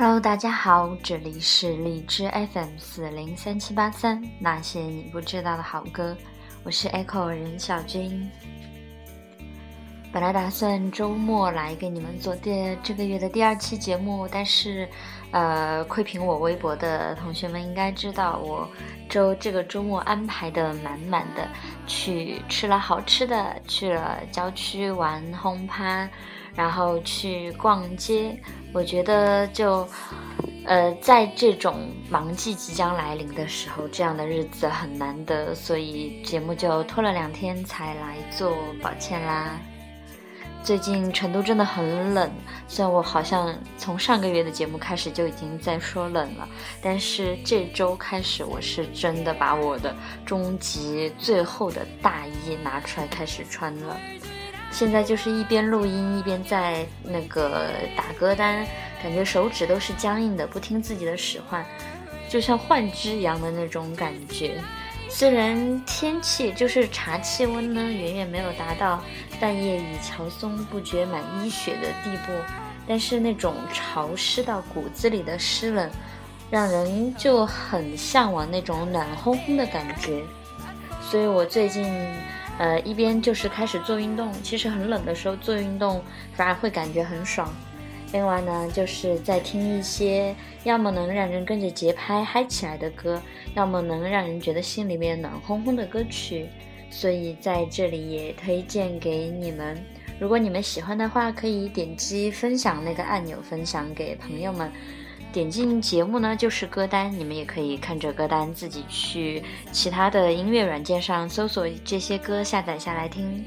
Hello，大家好，这里是荔枝 FM 四零三七八三，那些你不知道的好歌，我是 Echo 任小军。本来打算周末来给你们做第这个月的第二期节目，但是，呃，窥屏我微博的同学们应该知道，我周这个周末安排的满满的，去吃了好吃的，去了郊区玩轰趴。然后去逛街，我觉得就，呃，在这种忙季即将来临的时候，这样的日子很难得，所以节目就拖了两天才来做，抱歉啦。最近成都真的很冷，虽然我好像从上个月的节目开始就已经在说冷了，但是这周开始我是真的把我的终极最后的大衣拿出来开始穿了。现在就是一边录音一边在那个打歌单，感觉手指都是僵硬的，不听自己的使唤，就像换肢一样的那种感觉。虽然天气就是茶气温呢，远远没有达到半夜里乔松不觉满衣雪的地步，但是那种潮湿到骨子里的湿冷，让人就很向往那种暖烘烘的感觉。所以我最近。呃，一边就是开始做运动，其实很冷的时候做运动反而会感觉很爽。另外呢，就是在听一些要么能让人跟着节拍嗨起来的歌，要么能让人觉得心里面暖烘烘的歌曲。所以在这里也推荐给你们，如果你们喜欢的话，可以点击分享那个按钮，分享给朋友们。点进节目呢，就是歌单，你们也可以看着歌单自己去其他的音乐软件上搜索这些歌，下载下来听。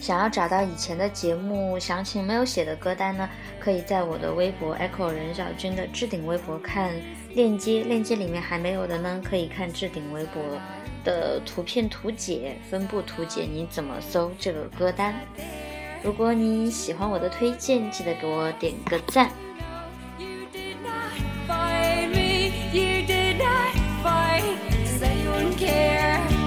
想要找到以前的节目详情没有写的歌单呢，可以在我的微博 Echo 任小军的置顶微博看链接，链接里面还没有的呢，可以看置顶微博的图片图解分布图解，你怎么搜这个歌单？如果你喜欢我的推荐，记得给我点个赞。fight me, you did not fight, cause I don't care.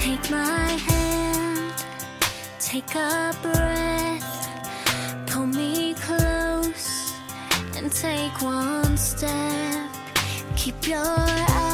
Take my hand, take a breath, pull me close, and take one step. Keep your eyes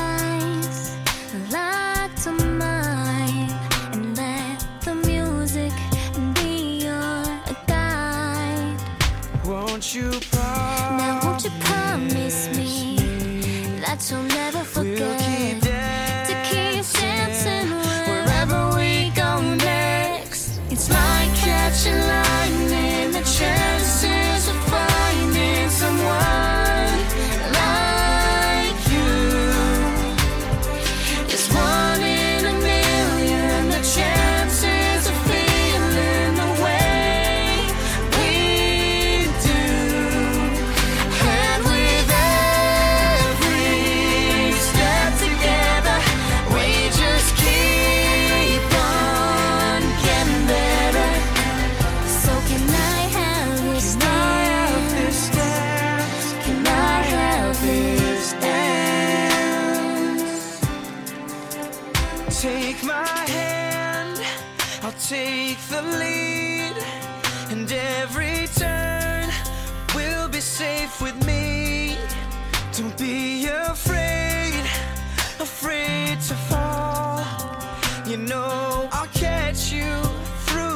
you through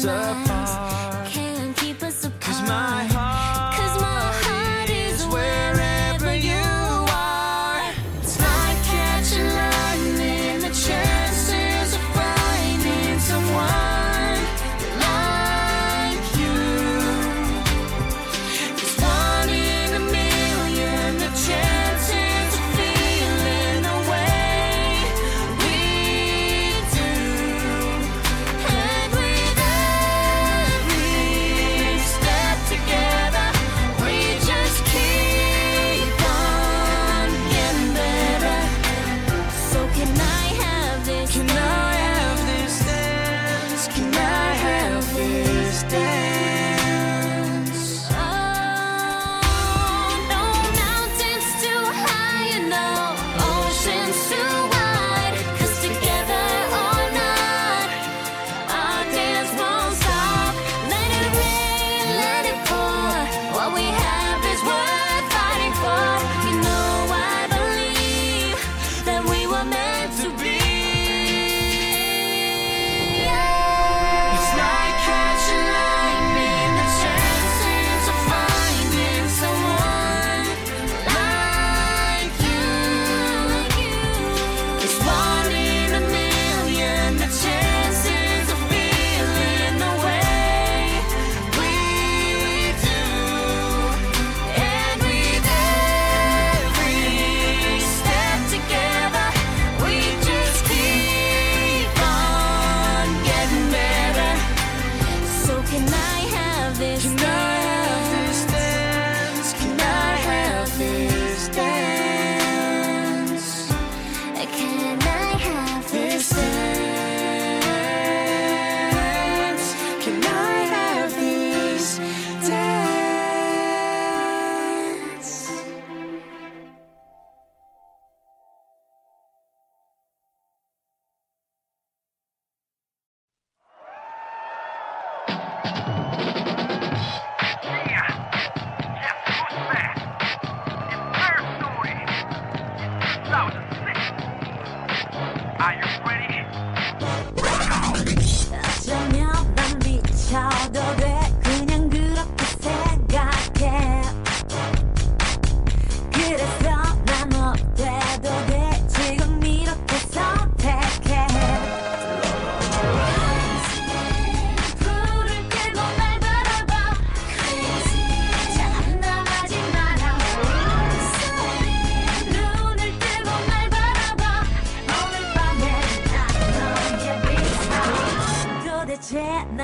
surface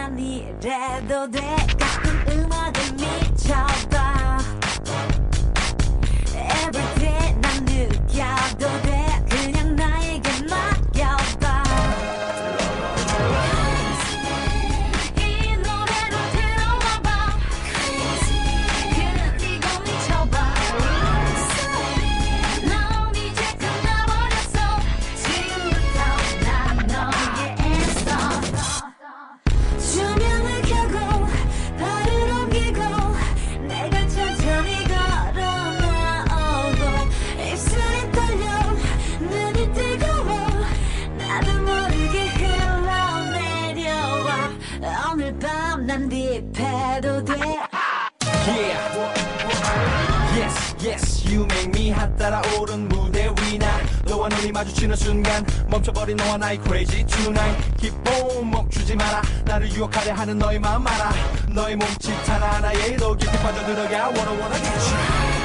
시간이라도 돼. 같은 음악에 미쳐봐. Everyday 난 느껴도 돼. 순간 멈춰버린 너와 나의 crazy tonight. 기쁨 멈추지 마라. 나를 유혹하려 하는 너의 마음 알아. 너의 몸짓 하나하나에 더 깊이 빠져들어가. Wanna wanna get you.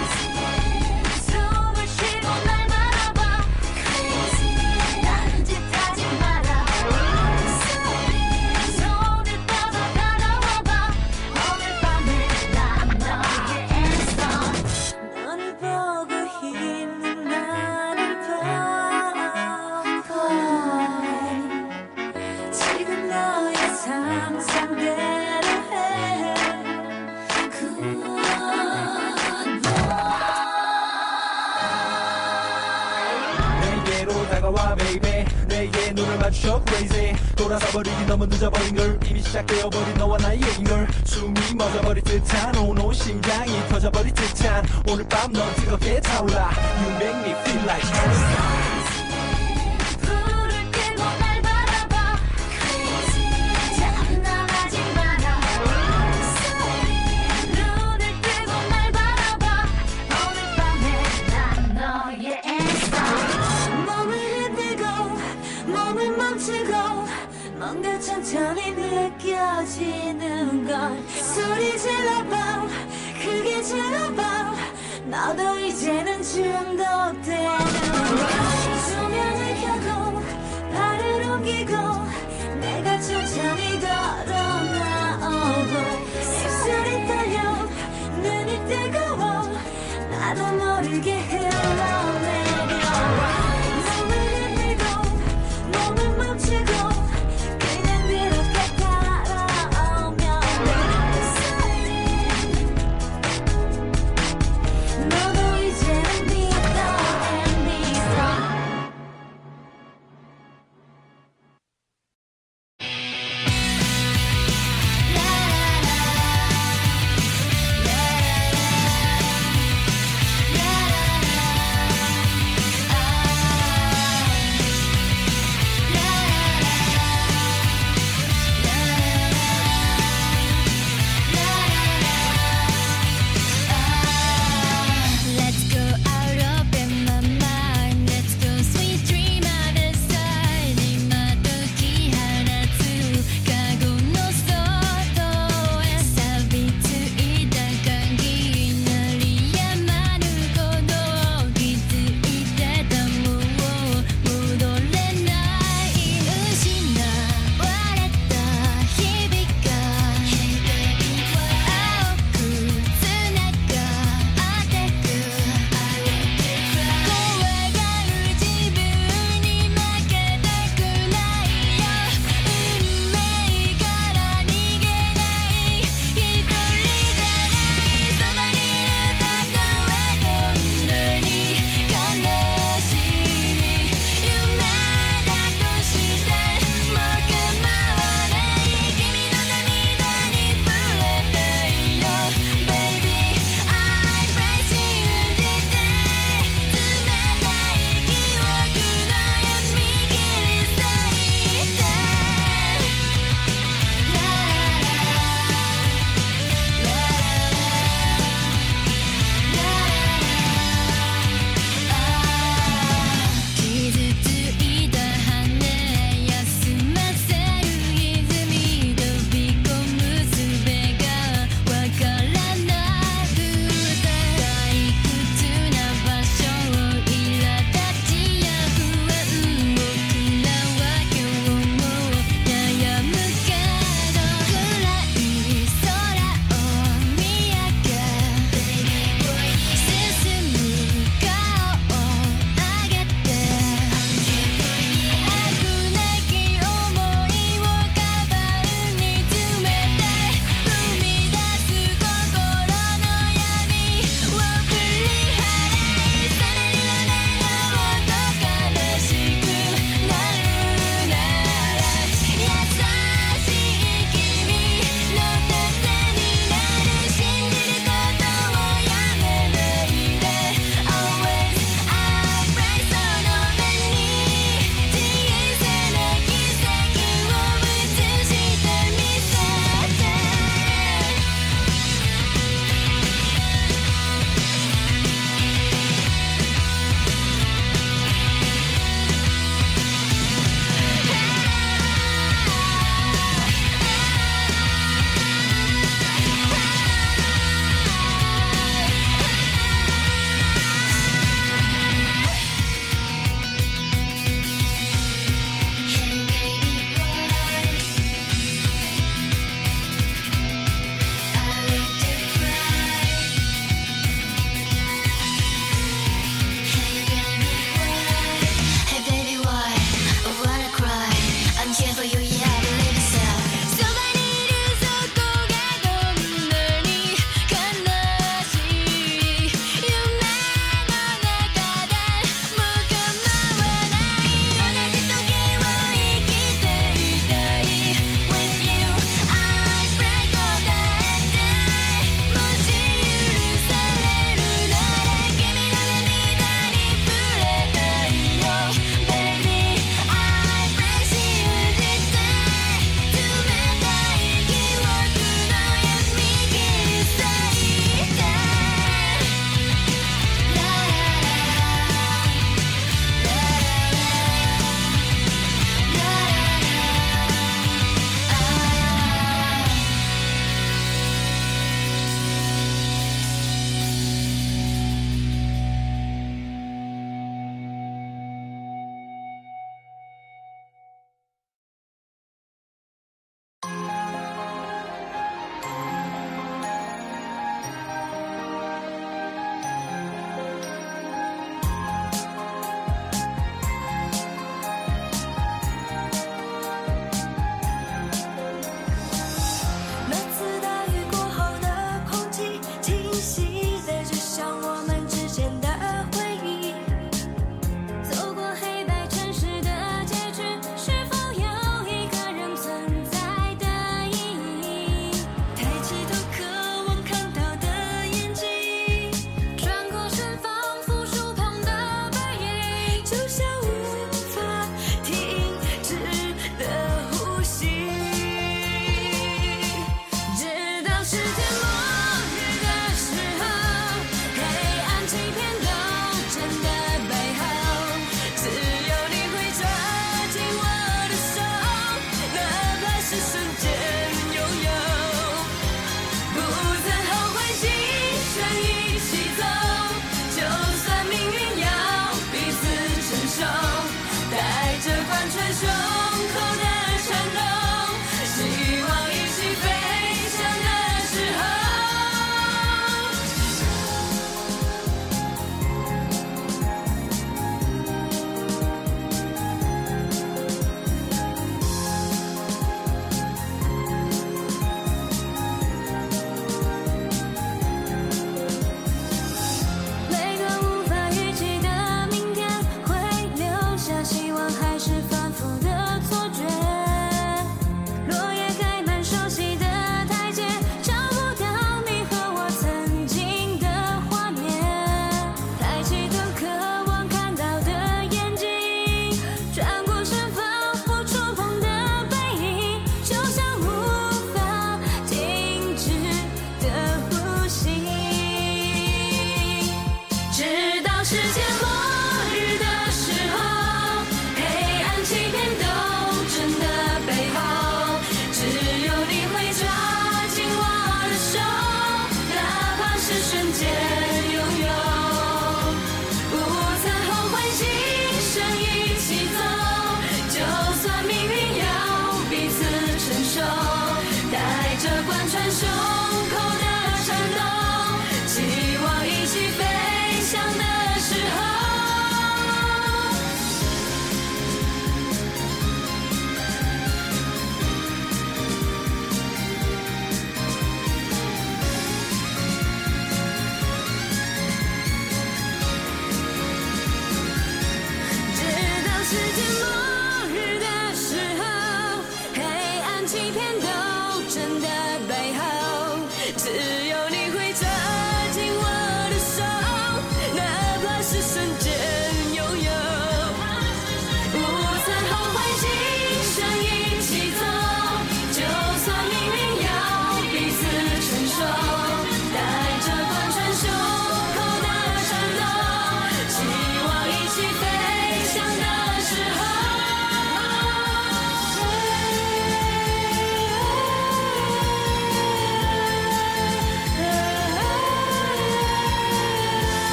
맞춰 crazy. 돌아서 버리기 너무 늦어버린 걸 이미 시작되어버린 너와 나의 얘긴 걸 숨이 멎어버릴 듯한 온온 심장이 터져버릴 듯한 오늘 밤 넌 뜨겁게 타올라. You make me feel like 느껴지는 걸. 소리 질러봐. 크게 질러봐. 나도 이제는 중독되는 걸 조명을 켜고 발을 옮기고 내가 천천히 걸어 나오고 입술이 떨려 눈이 뜨거워 나도 모르게 흘러내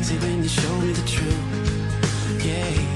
easy when you show me the truth. Yeah.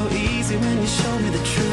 so easy when you show me the truth.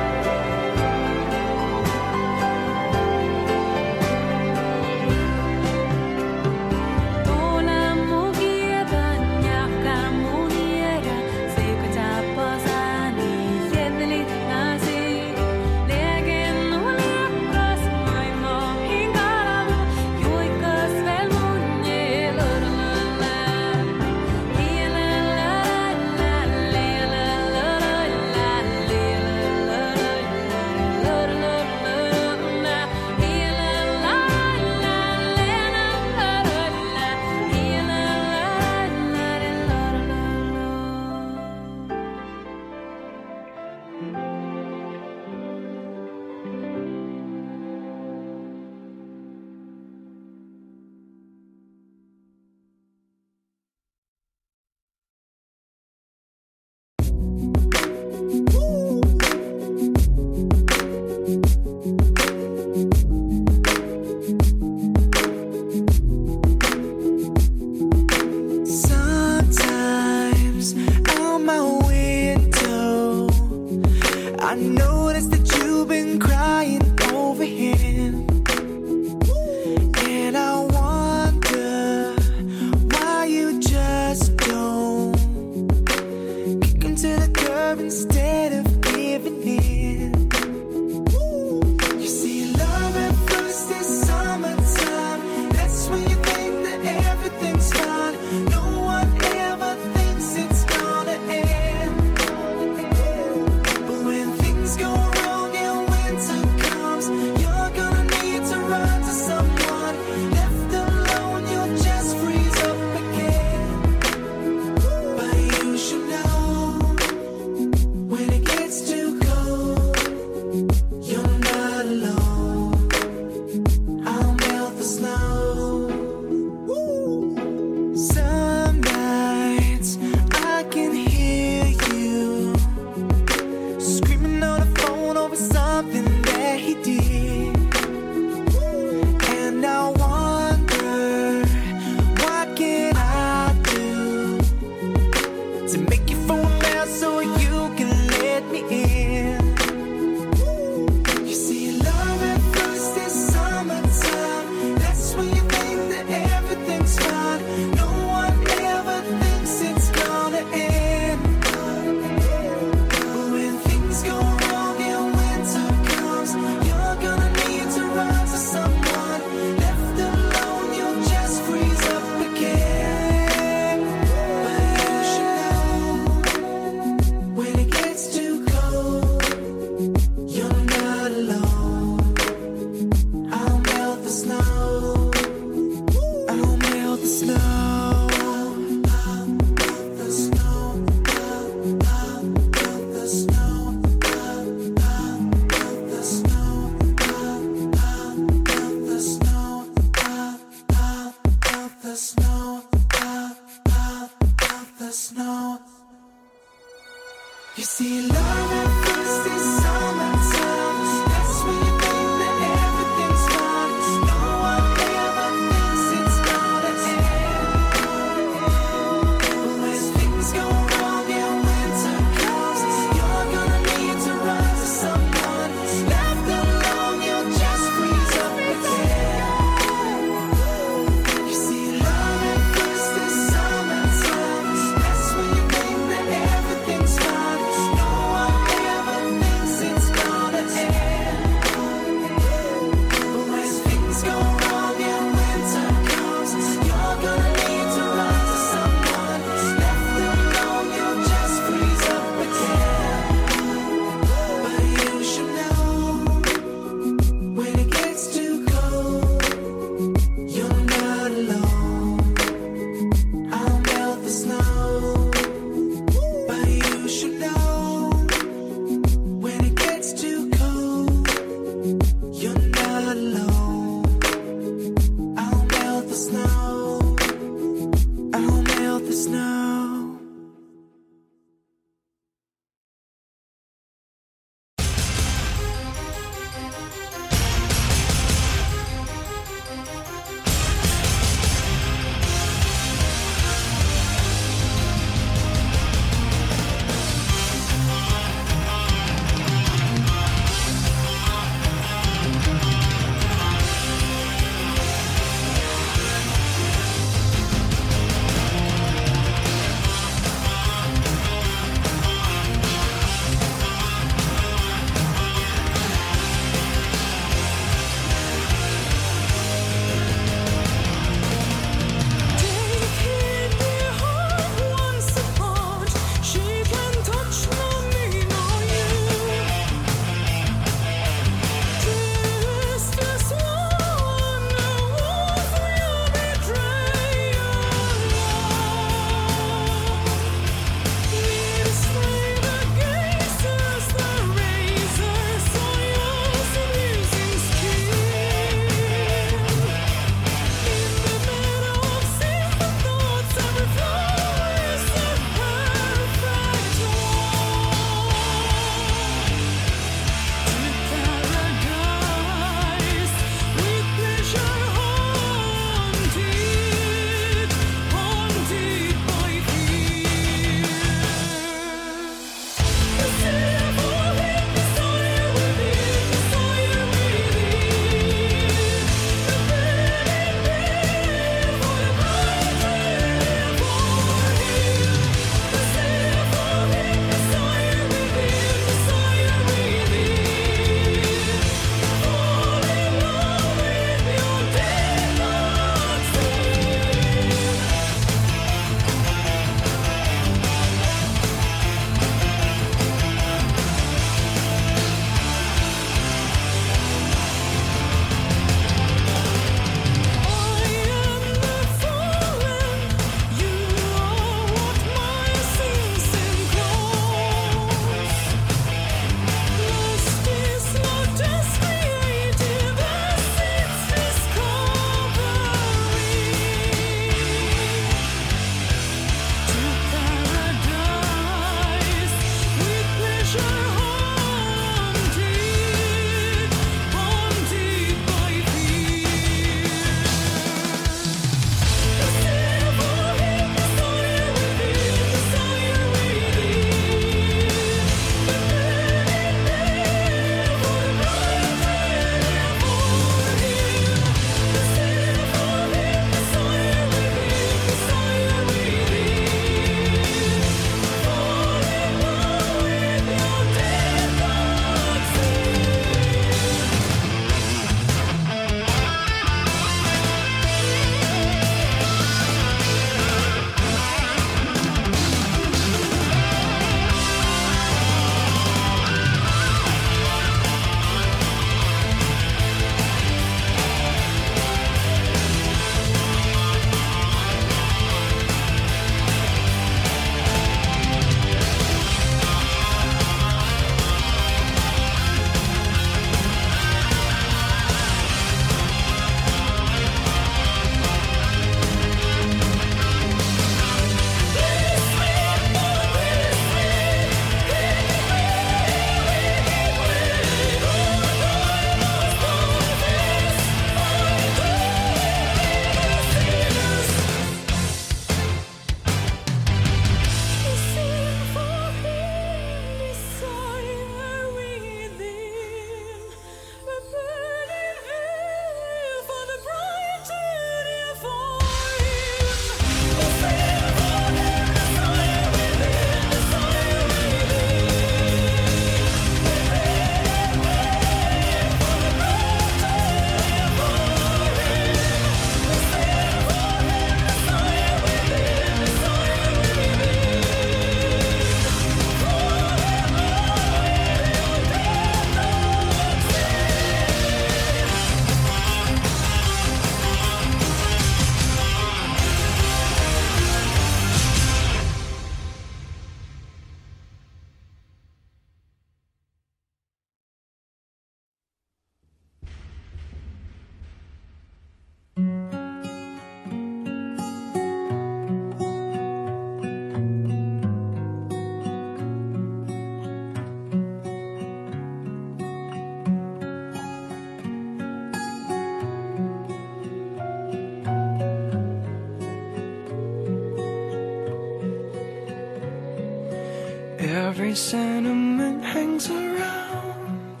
Every sentiment hangs around.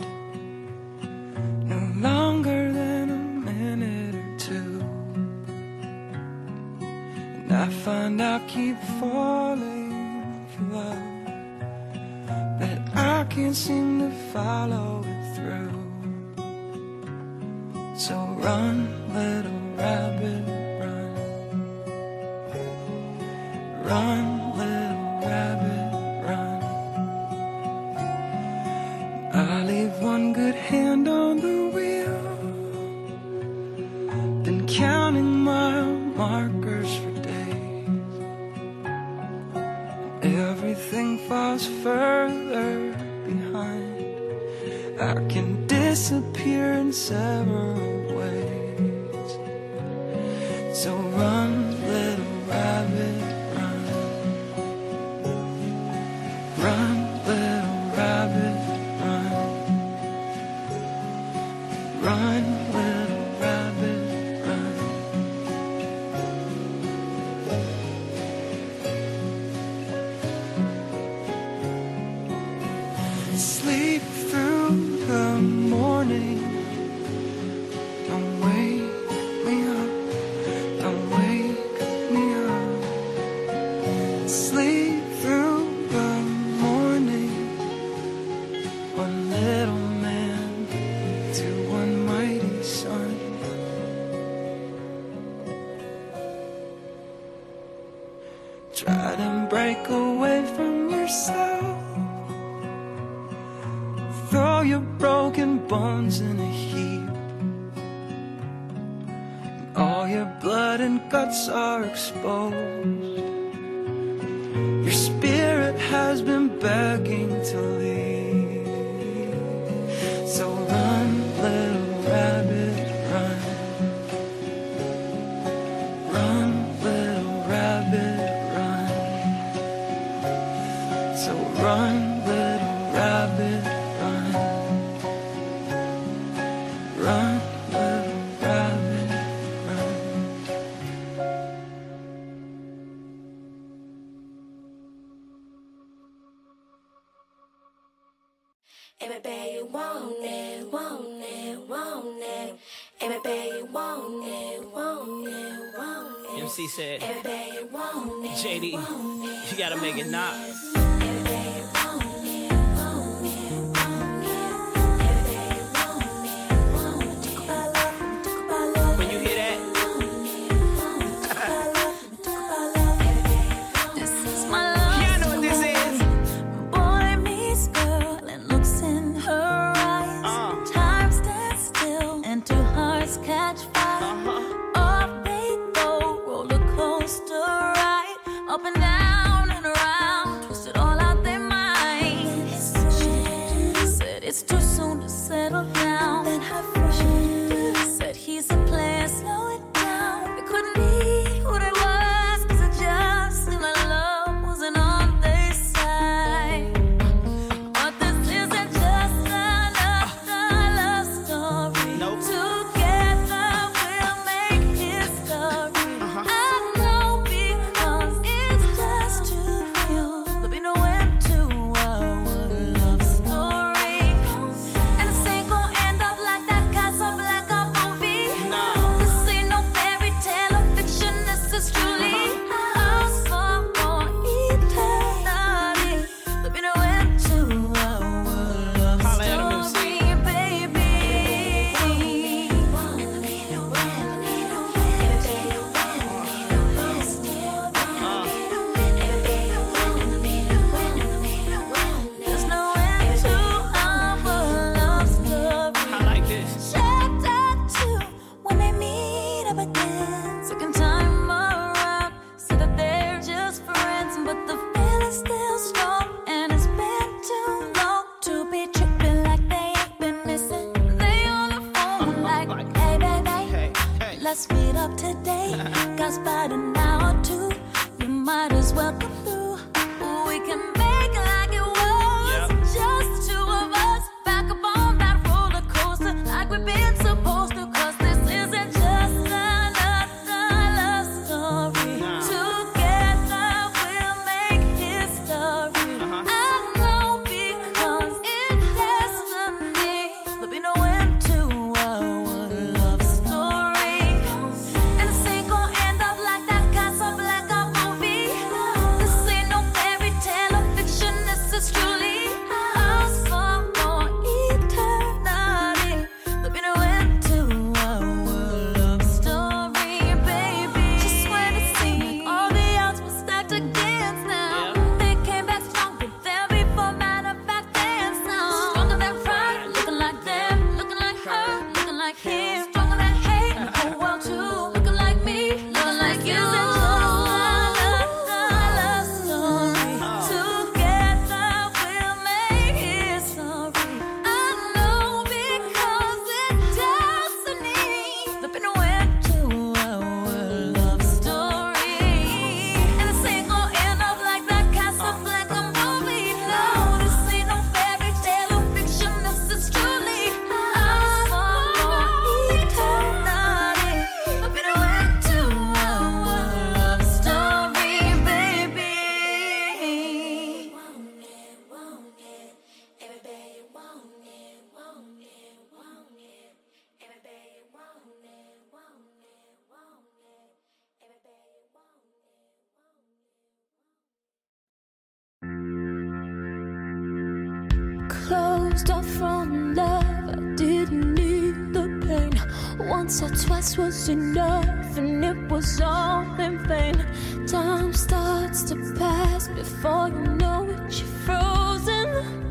No longer than a minute or two. And I find I keep falling for love That I can't seem to follow it through. So run. You gotta make it knock. was enough and it was all in vain. Time starts to pass before you know it, you're frozen.